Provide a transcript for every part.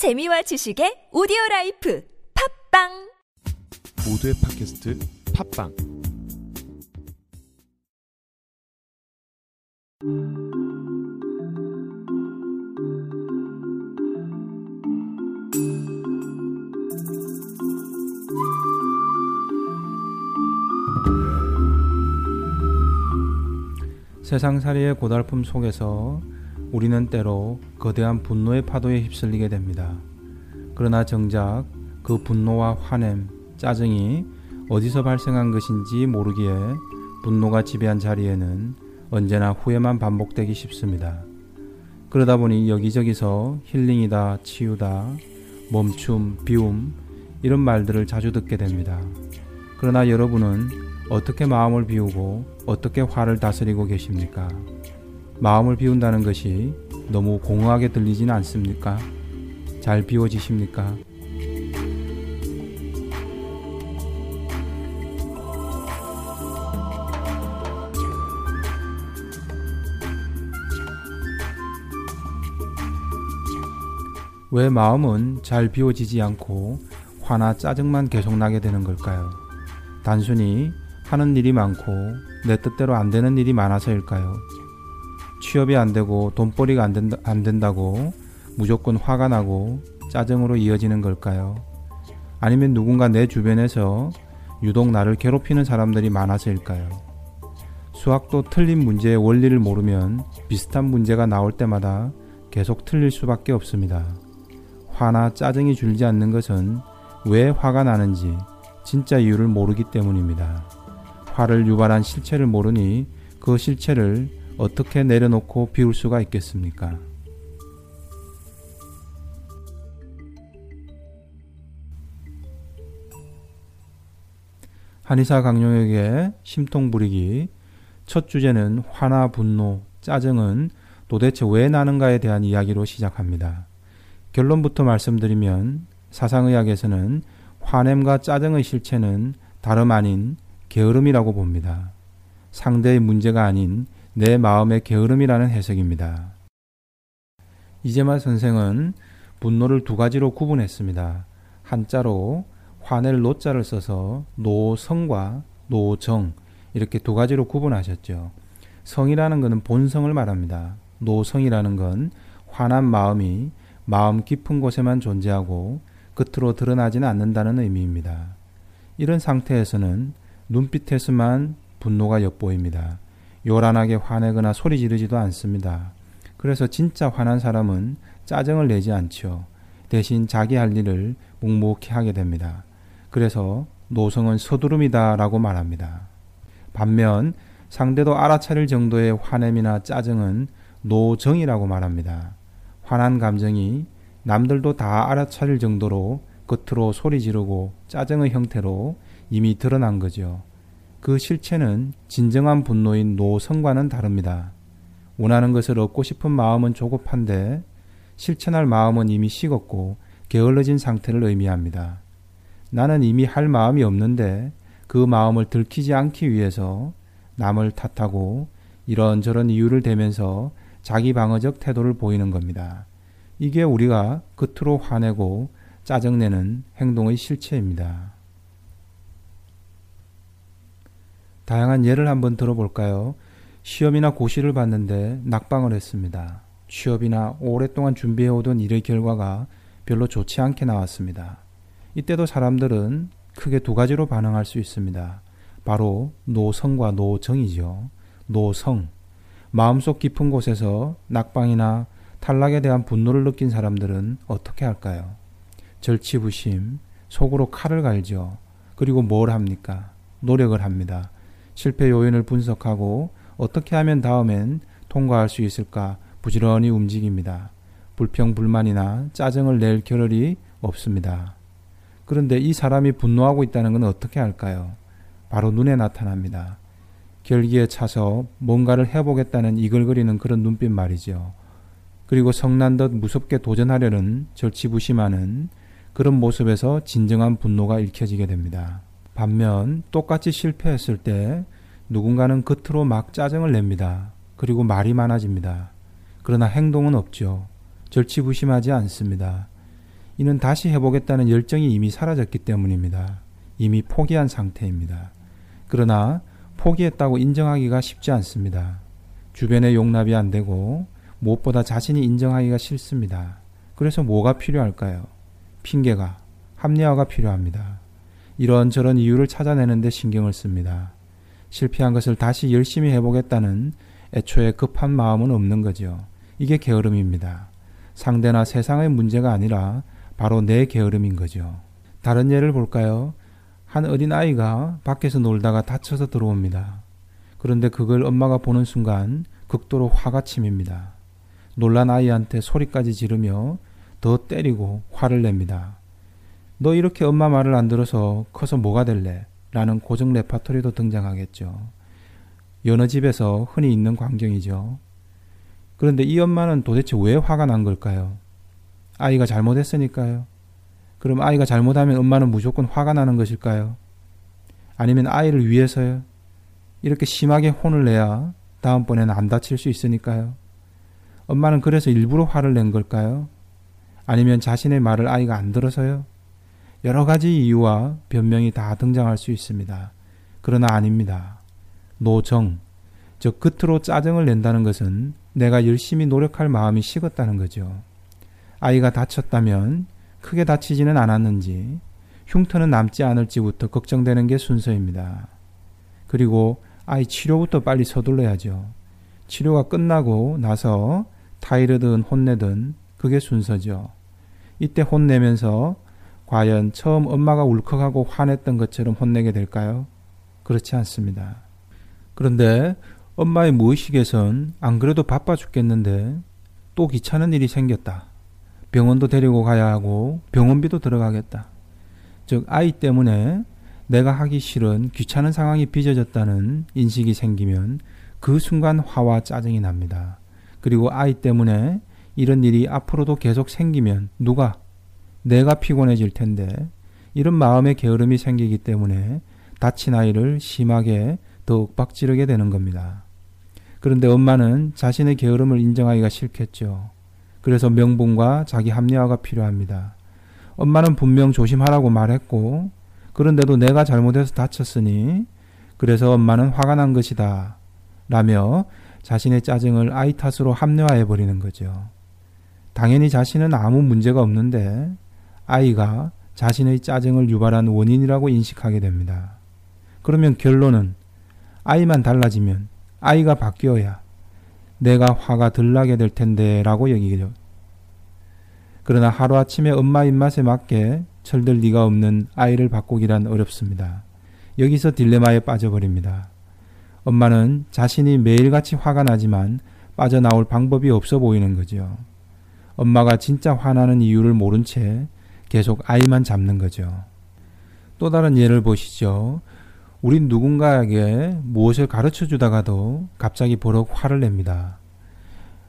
재미와 지식의 오디오 라이프 팝빵! 모두의 팟캐스트 팟빵. 세상살이의 고달픔 속에서 우리는 때로 거대한 분노의 파도에 휩쓸리게 됩니다. 그러나 정작 그 분노와 화냄, 짜증이 어디서 발생한 것인지 모르기에 분노가 지배한 자리에는 언제나 후회만 반복되기 쉽습니다. 그러다 보니 여기저기서 힐링이다, 치유다, 멈춤, 비움, 이런 말들을 자주 듣게 됩니다. 그러나 여러분은 어떻게 마음을 비우고 어떻게 화를 다스리고 계십니까? 마음을 비운다는 것이 너무 공허하게 들리지는 않습니까? 잘 비워지십니까? 왜 마음은 잘 비워지지 않고 화나 짜증만 계속 나게 되는 걸까요? 단순히 하는 일이 많고 내 뜻대로 안 되는 일이 많아서일까요? 취업이 안 되고 돈벌이가 안, 된다, 안 된다고 무조건 화가 나고 짜증으로 이어지는 걸까요? 아니면 누군가 내 주변에서 유독 나를 괴롭히는 사람들이 많아서일까요? 수학도 틀린 문제의 원리를 모르면 비슷한 문제가 나올 때마다 계속 틀릴 수밖에 없습니다. 화나 짜증이 줄지 않는 것은 왜 화가 나는지 진짜 이유를 모르기 때문입니다. 화를 유발한 실체를 모르니 그 실체를 어떻게 내려놓고 비울 수가 있겠습니까? 한의사 강용에게 심통 부리기 첫 주제는 화나 분노, 짜증은 도대체 왜 나는가에 대한 이야기로 시작합니다. 결론부터 말씀드리면 사상의학에서는 화냄과 짜증의 실체는 다름 아닌 게으름이라고 봅니다. 상대의 문제가 아닌 내 마음의 게으름이라는 해석입니다. 이재마 선생은 분노를 두 가지로 구분했습니다. 한자로 화낼 노자를 써서 노성과 노정 이렇게 두 가지로 구분하셨죠. 성이라는 것은 본성을 말합니다. 노성이라는 건 화난 마음이 마음 깊은 곳에만 존재하고 끝으로 드러나지는 않는다는 의미입니다. 이런 상태에서는 눈빛에서만 분노가 엿보입니다. 요란하게 화내거나 소리 지르지도 않습니다. 그래서 진짜 화난 사람은 짜증을 내지 않죠. 대신 자기 할 일을 묵묵히 하게 됩니다. 그래서 노성은 서두름이다 라고 말합니다. 반면 상대도 알아차릴 정도의 화냄이나 짜증은 노정이라고 말합니다. 화난 감정이 남들도 다 알아차릴 정도로 겉으로 소리 지르고 짜증의 형태로 이미 드러난 거죠. 그 실체는 진정한 분노인 노성과는 다릅니다. 원하는 것을 얻고 싶은 마음은 조급한데 실천할 마음은 이미 식었고 게을러진 상태를 의미합니다. 나는 이미 할 마음이 없는데 그 마음을 들키지 않기 위해서 남을 탓하고 이런저런 이유를 대면서 자기 방어적 태도를 보이는 겁니다. 이게 우리가 겉으로 화내고 짜증내는 행동의 실체입니다. 다양한 예를 한번 들어볼까요? 시험이나 고시를 봤는데 낙방을 했습니다. 취업이나 오랫동안 준비해오던 일의 결과가 별로 좋지 않게 나왔습니다. 이때도 사람들은 크게 두 가지로 반응할 수 있습니다. 바로 노성과 노정이죠. 노성. 마음속 깊은 곳에서 낙방이나 탈락에 대한 분노를 느낀 사람들은 어떻게 할까요? 절치부심, 속으로 칼을 갈죠. 그리고 뭘 합니까? 노력을 합니다. 실패 요인을 분석하고 어떻게 하면 다음엔 통과할 수 있을까 부지런히 움직입니다. 불평, 불만이나 짜증을 낼 겨를이 없습니다. 그런데 이 사람이 분노하고 있다는 건 어떻게 할까요? 바로 눈에 나타납니다. 결기에 차서 뭔가를 해보겠다는 이글거리는 그런 눈빛 말이죠. 그리고 성난 듯 무섭게 도전하려는 절치부심하는 그런 모습에서 진정한 분노가 읽혀지게 됩니다. 반면 똑같이 실패했을 때 누군가는 겉으로 막 짜증을 냅니다. 그리고 말이 많아집니다. 그러나 행동은 없죠. 절치부심하지 않습니다. 이는 다시 해보겠다는 열정이 이미 사라졌기 때문입니다. 이미 포기한 상태입니다. 그러나 포기했다고 인정하기가 쉽지 않습니다. 주변의 용납이 안 되고 무엇보다 자신이 인정하기가 싫습니다. 그래서 뭐가 필요할까요? 핑계가, 합리화가 필요합니다. 이런저런 이유를 찾아내는데 신경을 씁니다. 실패한 것을 다시 열심히 해보겠다는 애초에 급한 마음은 없는 거죠. 이게 게으름입니다. 상대나 세상의 문제가 아니라 바로 내 게으름인 거죠. 다른 예를 볼까요? 한 어린 아이가 밖에서 놀다가 다쳐서 들어옵니다. 그런데 그걸 엄마가 보는 순간 극도로 화가 침입니다. 놀란 아이한테 소리까지 지르며 더 때리고 화를 냅니다. 너 이렇게 엄마 말을 안 들어서 커서 뭐가 될래? 라는 고정 레파토리도 등장하겠죠. 여느 집에서 흔히 있는 광경이죠. 그런데 이 엄마는 도대체 왜 화가 난 걸까요? 아이가 잘못했으니까요. 그럼 아이가 잘못하면 엄마는 무조건 화가 나는 것일까요? 아니면 아이를 위해서요? 이렇게 심하게 혼을 내야 다음번에는 안 다칠 수 있으니까요. 엄마는 그래서 일부러 화를 낸 걸까요? 아니면 자신의 말을 아이가 안 들어서요? 여러 가지 이유와 변명이 다 등장할 수 있습니다. 그러나 아닙니다. 노정, 즉 끝으로 짜증을 낸다는 것은 내가 열심히 노력할 마음이 식었다는 거죠. 아이가 다쳤다면 크게 다치지는 않았는지 흉터는 남지 않을지부터 걱정되는 게 순서입니다. 그리고 아이 치료부터 빨리 서둘러야죠. 치료가 끝나고 나서 타이르든 혼내든 그게 순서죠. 이때 혼내면서 과연 처음 엄마가 울컥하고 화냈던 것처럼 혼내게 될까요? 그렇지 않습니다. 그런데 엄마의 무의식에선 안 그래도 바빠 죽겠는데 또 귀찮은 일이 생겼다. 병원도 데리고 가야 하고 병원비도 들어가겠다. 즉, 아이 때문에 내가 하기 싫은 귀찮은 상황이 빚어졌다는 인식이 생기면 그 순간 화와 짜증이 납니다. 그리고 아이 때문에 이런 일이 앞으로도 계속 생기면 누가 내가 피곤해질 텐데 이런 마음의 게으름이 생기기 때문에 다친 아이를 심하게 더욱 박지르게 되는 겁니다. 그런데 엄마는 자신의 게으름을 인정하기가 싫겠죠. 그래서 명분과 자기 합리화가 필요합니다. 엄마는 분명 조심하라고 말했고, 그런데도 내가 잘못해서 다쳤으니, 그래서 엄마는 화가 난 것이다. 라며 자신의 짜증을 아이 탓으로 합리화해 버리는 거죠. 당연히 자신은 아무 문제가 없는데, 아이가 자신의 짜증을 유발한 원인이라고 인식하게 됩니다. 그러면 결론은 아이만 달라지면 아이가 바뀌어야 내가 화가 덜 나게 될 텐데 라고 여기죠. 그러나 하루아침에 엄마 입맛에 맞게 철들 리가 없는 아이를 바꾸기란 어렵습니다. 여기서 딜레마에 빠져버립니다. 엄마는 자신이 매일같이 화가 나지만 빠져나올 방법이 없어 보이는 거죠. 엄마가 진짜 화나는 이유를 모른 채 계속 아이만 잡는 거죠. 또 다른 예를 보시죠. 우린 누군가에게 무엇을 가르쳐 주다가도 갑자기 버럭 화를 냅니다.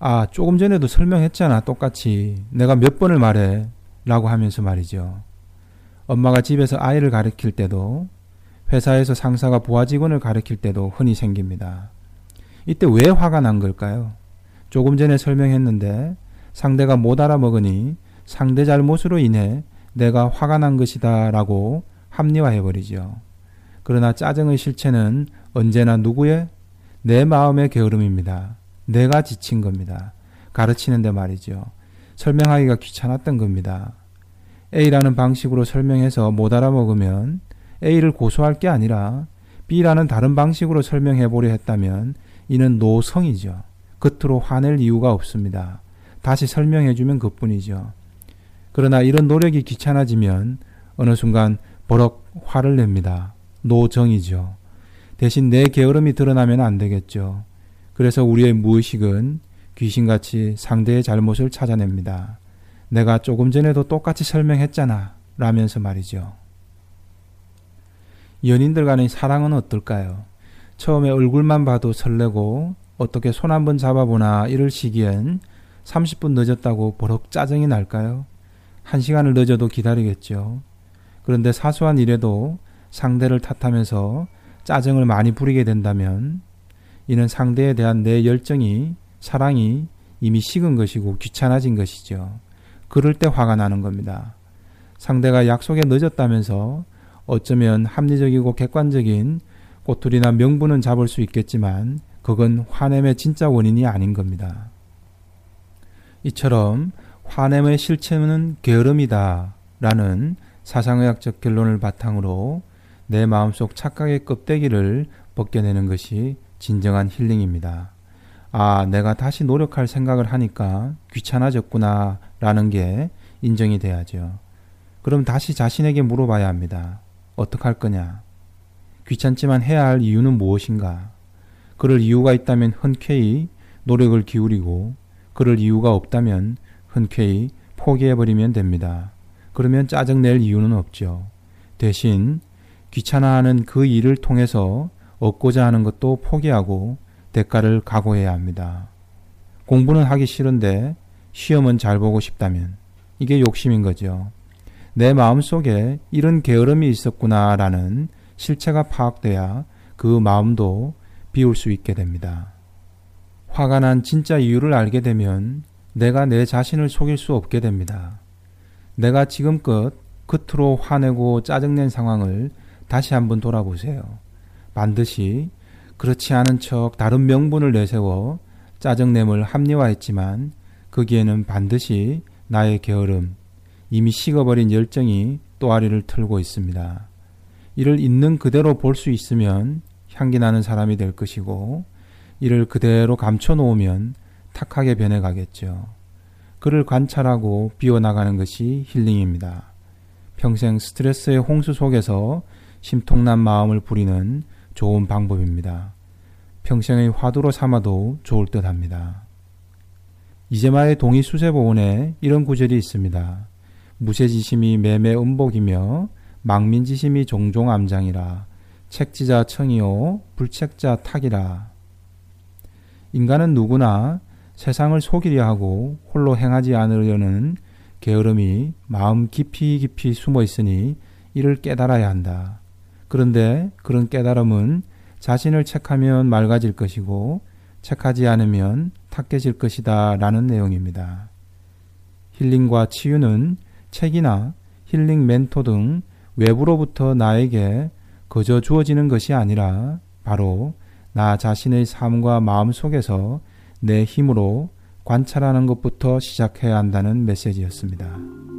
아, 조금 전에도 설명했잖아. 똑같이. 내가 몇 번을 말해. 라고 하면서 말이죠. 엄마가 집에서 아이를 가르칠 때도 회사에서 상사가 부하 직원을 가르칠 때도 흔히 생깁니다. 이때 왜 화가 난 걸까요? 조금 전에 설명했는데 상대가 못 알아먹으니 상대 잘못으로 인해 내가 화가 난 것이다 라고 합리화해 버리죠. 그러나 짜증의 실체는 언제나 누구의? 내 마음의 게으름입니다. 내가 지친 겁니다. 가르치는데 말이죠. 설명하기가 귀찮았던 겁니다. A라는 방식으로 설명해서 못 알아먹으면 A를 고소할 게 아니라 B라는 다른 방식으로 설명해 보려 했다면 이는 노성이죠. 겉으로 화낼 이유가 없습니다. 다시 설명해 주면 그뿐이죠. 그러나 이런 노력이 귀찮아지면 어느 순간 버럭 화를 냅니다. 노정이죠. 대신 내 게으름이 드러나면 안 되겠죠. 그래서 우리의 무의식은 귀신같이 상대의 잘못을 찾아냅니다. 내가 조금 전에도 똑같이 설명했잖아. 라면서 말이죠. 연인들 간의 사랑은 어떨까요? 처음에 얼굴만 봐도 설레고 어떻게 손 한번 잡아보나 이럴 시기엔 30분 늦었다고 버럭 짜증이 날까요? 한 시간을 늦어도 기다리겠죠. 그런데 사소한 일에도 상대를 탓하면서 짜증을 많이 부리게 된다면 이는 상대에 대한 내 열정이 사랑이 이미 식은 것이고 귀찮아진 것이죠. 그럴 때 화가 나는 겁니다. 상대가 약속에 늦었다면서 어쩌면 합리적이고 객관적인 꼬투리나 명분은 잡을 수 있겠지만 그건 화냄의 진짜 원인이 아닌 겁니다. 이처럼 화냄의 실체는 게으름이다 라는 사상의학적 결론을 바탕으로 내 마음속 착각의 껍데기를 벗겨내는 것이 진정한 힐링입니다. 아, 내가 다시 노력할 생각을 하니까 귀찮아졌구나 라는 게 인정이 돼야죠. 그럼 다시 자신에게 물어봐야 합니다. 어떡할 거냐? 귀찮지만 해야 할 이유는 무엇인가? 그럴 이유가 있다면 흔쾌히 노력을 기울이고 그럴 이유가 없다면 흔쾌히 포기해버리면 됩니다. 그러면 짜증낼 이유는 없죠. 대신 귀찮아하는 그 일을 통해서 얻고자 하는 것도 포기하고 대가를 각오해야 합니다. 공부는 하기 싫은데 시험은 잘 보고 싶다면 이게 욕심인 거죠. 내 마음 속에 이런 게으름이 있었구나라는 실체가 파악돼야 그 마음도 비울 수 있게 됩니다. 화가 난 진짜 이유를 알게 되면 내가 내 자신을 속일 수 없게 됩니다. 내가 지금껏 끝으로 화내고 짜증낸 상황을 다시 한번 돌아보세요. 반드시 그렇지 않은 척 다른 명분을 내세워 짜증냄을 합리화했지만 거기에는 반드시 나의 게으름, 이미 식어버린 열정이 또아리를 틀고 있습니다. 이를 있는 그대로 볼 수 있으면 향기 나는 사람이 될 것이고 이를 그대로 감춰 놓으면 탁하게 변해가겠죠. 그를 관찰하고 비워나가는 것이 힐링입니다. 평생 스트레스의 홍수 속에서 심통난 마음을 부리는 좋은 방법입니다. 평생의 화두로 삼아도 좋을 듯 합니다. 이제마의 동의 수세보원에 이런 구절이 있습니다. 무쇠지심이 매매 음복이며 망민지심이 종종 암장이라 책지자 청이요 불책자 탁이라 인간은 누구나 세상을 속이려 하고 홀로 행하지 않으려는 게으름이 마음 깊이 깊이 숨어 있으니 이를 깨달아야 한다. 그런데 그런 깨달음은 자신을 책하면 맑아질 것이고 책하지 않으면 탁해질 것이다 라는 내용입니다. 힐링과 치유는 책이나 힐링 멘토 등 외부로부터 나에게 거저 주어지는 것이 아니라 바로 나 자신의 삶과 마음 속에서 내 힘으로 관찰하는 것부터 시작해야 한다는 메시지였습니다.